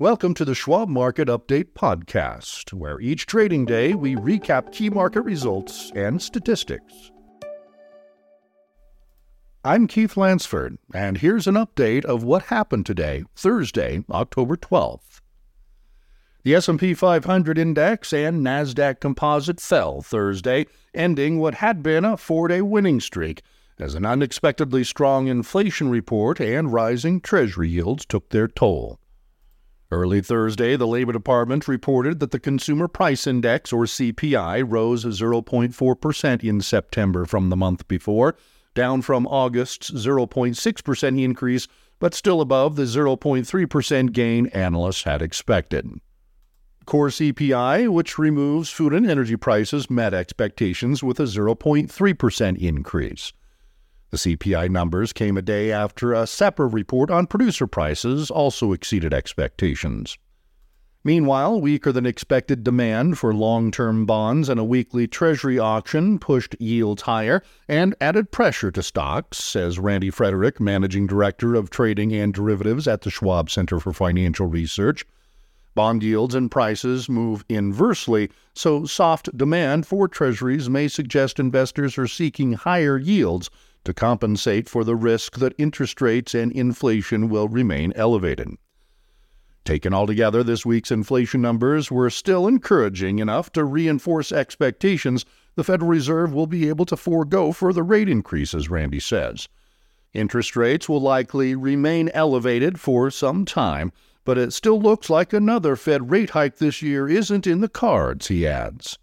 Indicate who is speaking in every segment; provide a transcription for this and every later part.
Speaker 1: Welcome to the Schwab Market Update Podcast, where each trading day we recap key market results and statistics. I'm Keith Lansford, and here's an update of what happened today, Thursday, October 12th. The S&P 500 index and Nasdaq Composite fell Thursday, ending what had been a 4-day winning streak as an unexpectedly strong inflation report and rising treasury yields took their toll. Early Thursday, the Labor Department reported that the Consumer Price Index, or CPI, rose 0.4% in September from the month before, down from August's 0.6% increase, but still above the 0.3% gain analysts had expected. Core CPI, which removes food and energy prices, met expectations with a 0.3% increase. The CPI numbers came a day after a separate report on producer prices also exceeded expectations. Meanwhile, weaker than expected demand for long term bonds and a weekly Treasury auction pushed yields higher and added pressure to stocks, says Randy Frederick, Managing Director of Trading and Derivatives at the Schwab Center for Financial Research. Bond yields and prices move inversely, so soft demand for treasuries may suggest investors are seeking higher yields to compensate for the risk that interest rates and inflation will remain elevated. Taken altogether, this week's inflation numbers were still encouraging enough to reinforce expectations the Federal Reserve will be able to forego further rate increases, Randy says. Interest rates will likely remain elevated for some time, but it still looks like another Fed rate hike this year isn't in the cards, he adds.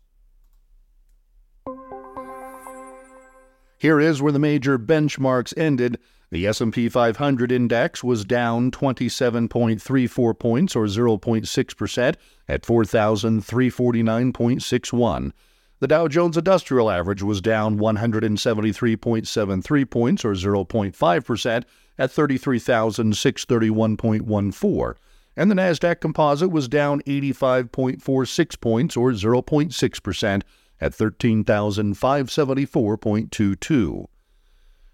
Speaker 1: Here is where the major benchmarks ended. The S&P 500 index was down 27.34 points or 0.6% at 4349.61. The Dow Jones Industrial Average was down 173.73 points or 0.5% at 33,631.14. And the Nasdaq Composite was down 85.46 points or 0.6% at 13,574.22.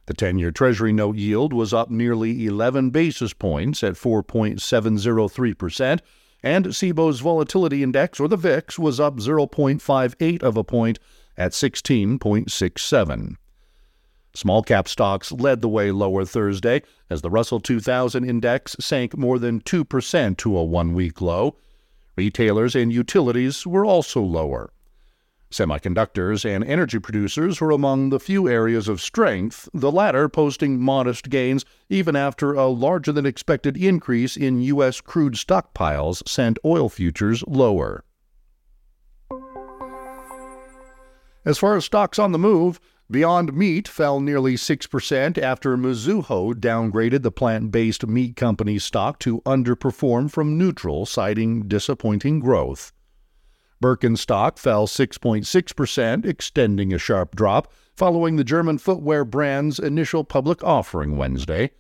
Speaker 1: The 10 year Treasury note yield was up nearly 11 basis points at 4.703%, and Cboe's volatility index, or the VIX, was up 0.58 of a point at 16.67. Small cap stocks led the way lower Thursday as the Russell 2000 index sank more than 2% to a one week low. Retailers and utilities were also lower. Semiconductors and energy producers were among the few areas of strength, the latter posting modest gains even after a larger than expected increase in U.S. crude stockpiles sent oil futures lower. As far as stocks on the move, Beyond Meat fell nearly 6% after Mizuho downgraded the plant based meat company's stock to underperform from neutral, citing disappointing growth. Birkenstock fell 6.6%, extending a sharp drop following the German footwear brand's initial public offering Wednesday.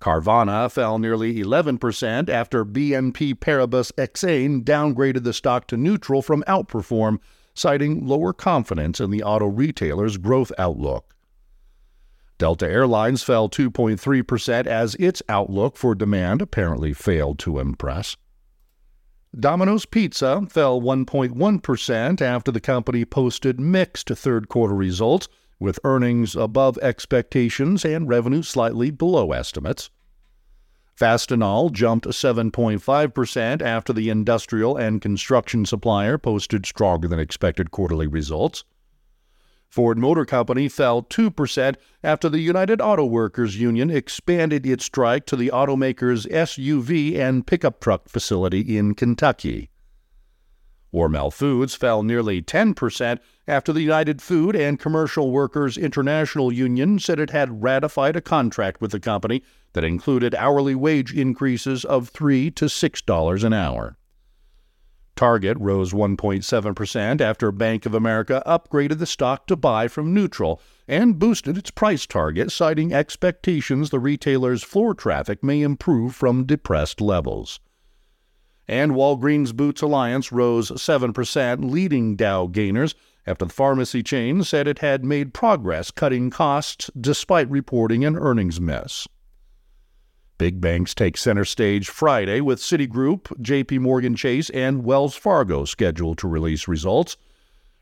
Speaker 1: Carvana fell nearly 11% after BNP Paribas Exane downgraded the stock to neutral from outperform, citing lower confidence in the auto retailer's growth outlook. Delta Airlines fell 2.3% as its outlook for demand apparently failed to impress. Domino's Pizza fell 1.1% after the company posted mixed third quarter results, with earnings above expectations and revenue slightly below estimates. Fastenal jumped 7.5% after the industrial and construction supplier posted stronger than expected quarterly results. Ford Motor Company fell 2% after the United Auto Workers Union expanded its strike to the automaker's SUV and pickup truck facility in Kentucky. Hormel Foods fell nearly 10% after the United Food and Commercial Workers International Union said it had ratified a contract with the company that included hourly wage increases of 3 to $6 an hour. Target rose 1.7% after Bank of America upgraded the stock to buy from neutral and boosted its price target, citing expectations the retailer's floor traffic may improve from depressed levels. And Walgreens Boots Alliance rose 7%, leading Dow gainers after the pharmacy chain said it had made progress cutting costs despite reporting an earnings miss. Big banks take center stage Friday with Citigroup, JP Morgan Chase, and Wells Fargo scheduled to release results.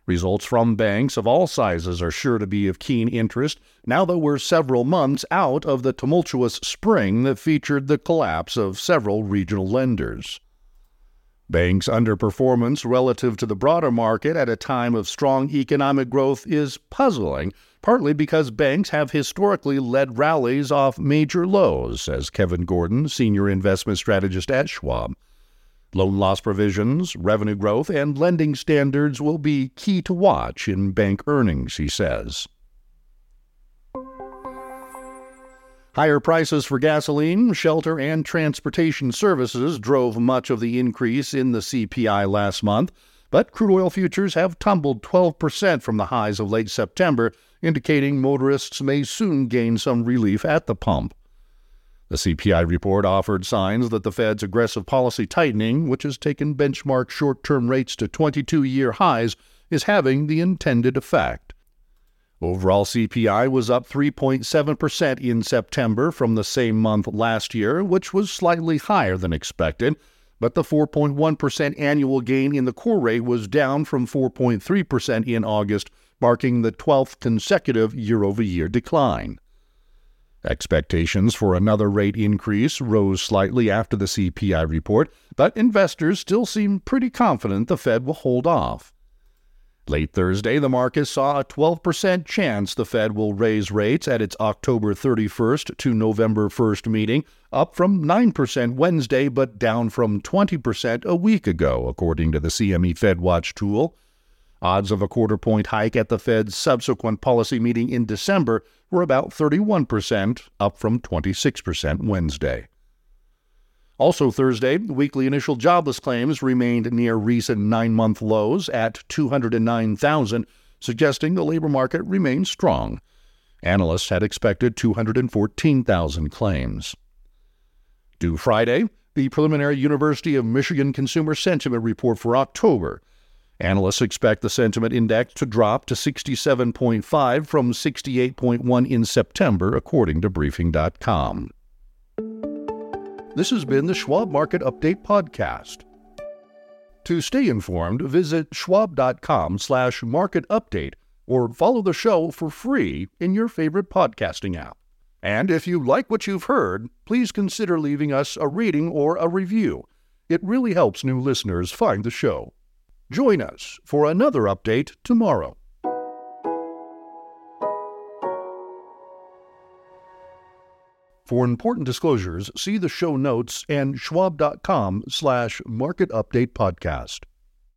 Speaker 1: Results from banks of all sizes are sure to be of keen interest now that we're several months out of the tumultuous spring that featured the collapse of several regional lenders. Banks' underperformance relative to the broader market at a time of strong economic growth is puzzling, partly because banks have historically led rallies off major lows, says Kevin Gordon, senior investment strategist at Schwab. Loan loss provisions, revenue growth, and lending standards will be key to watch in bank earnings, he says. Higher prices for gasoline, shelter, and transportation services drove much of the increase in the CPI last month, but crude oil futures have tumbled 12% from the highs of late September, indicating motorists may soon gain some relief at the pump. The CPI report offered signs that the Fed's aggressive policy tightening, which has taken benchmark short term rates to 22 year highs, is having the intended effect. Overall CPI was up 3.7% in September from the same month last year, which was slightly higher than expected, but the 4.1% annual gain in the core rate was down from 4.3% in August, marking the 12th consecutive year over year decline. Expectations for another rate increase rose slightly after the CPI report, but investors still seem pretty confident the Fed will hold off. Late Thursday, the market saw a 12% chance the Fed will raise rates at its October 31st to November 1st meeting, up from 9% Wednesday but down from 20% a week ago, according to the CME FedWatch tool. Odds of a quarter point hike at the Fed's subsequent policy meeting in December were about 31%, up from 26% Wednesday. Also Thursday, weekly initial jobless claims remained near recent nine month lows at 209,000, suggesting the labor market remains strong. Analysts had expected 214,000 claims. Due Friday, the preliminary University of Michigan Consumer Sentiment Report for October Analysts expect the sentiment index to drop to 67.5 from 68.1 in September, according to Briefing.com. This has been the Schwab Market Update podcast. To stay informed, visit schwab.com slash market update or follow the show for free in your favorite podcasting app. And if you like what you've heard, please consider leaving us a rating or a review. It really helps new listeners find the show. Join us for another update tomorrow. For important disclosures, see the show notes and schwab.com slash market update podcast.